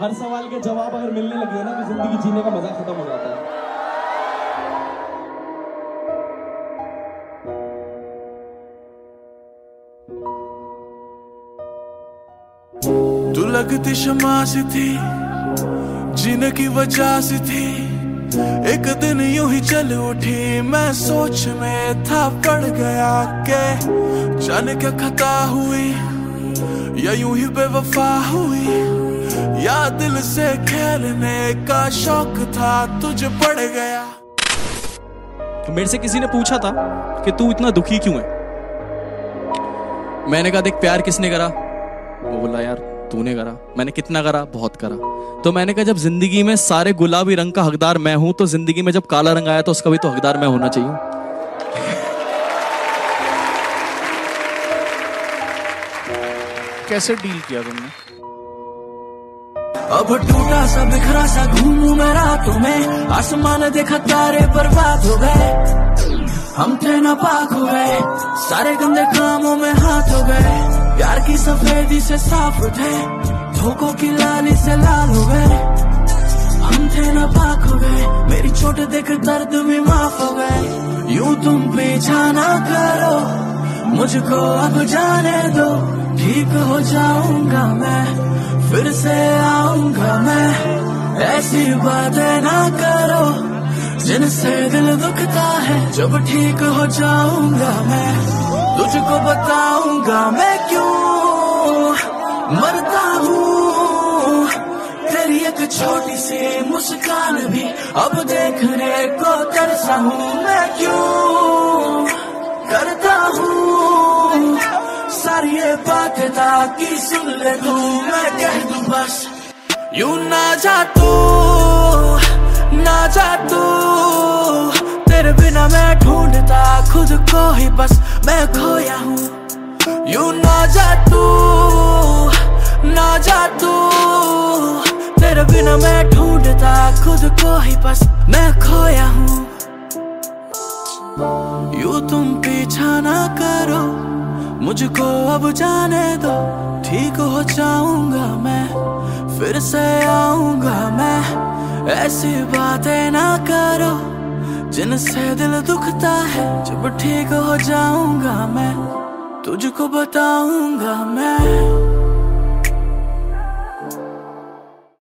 हर सवाल के जवाब अगर मिलने लग ना तो ज़िंदगी जीने का मज़ा खत्म हो जाता है। लगती शमा सी थी, जीने की वजह सी थी। एक दिन यूँ ही चल उठी, मैं सोच में था, पड़ गया के। जाने क्या खता हुई, या यूँ ही बेवफा हुई। या दिल से खेलने का शौक था तुझे पड़ गया। तो मेरे से किसी ने पूछा था कि तू इतना दुखी क्यों है? मैंने कहा देख प्यार किसने करा? वो बोला यार तूने करा। मैंने कितना करा? बहुत करा। तो मैंने कहा जब ज़िंदगी में सारे गुलाबी रंग का हकदार मैं हूँ तो ज़िंदगी में जब काला रंग आया तो उसका भी तो हकदार मैं होना चाहिए। कैसे डील किया तुमने? अब टूटा सा बिखरा सा घूमू मैं रातों में। आसमान देखा तारे बर्बाद हो गए। हम थे ना पाक हो गए सारे गंदे कामों में हाथ हो गए। प्यार की सफेदी से साफ़ थे धोखों की लाली से लाल हो गए। हम थे ना पाक हो गए। मेरी चोट देख दर्द भी माफ़ हो गए। यूँ तुम पीछा ना करो। मुझको अब जाने दो। ठीक हो जाऊँगा मैं। फिर से मैं ऐसी बातें ना करो, जिनसे दिल दुखता है। जब ठीक हो जाऊँगा मैं, तुझको बताऊँगा मैं क्यों? मरता हूँ तेरी एक छोटी सी मुस्कान भी अब देखने को तरसा हूँ मैं क्यों? करता हूँ, सारी बातें ताकि सुन ले तू, मैं कह दूँ बस। यूँ ना जा तू ना जा तू तेरे बिना मैं ढूंढता खुद को ही बस मैं खोया हूँ। यूँ ना जा तू ना जा तू तेरे बिना मैं ढूंढता खुद को ही बस मैं खोया हूँ। यू तुम पीछा ना करो। मुझको अब जाने दो। ठीक हो जाऊँगा मैं, फिर से आऊँगा मैं। ऐसी बातें ना करो जिनसे दिल दुखता है। जब ठीक हो जाऊँगा मैं, तुझको बताऊँगा मैं।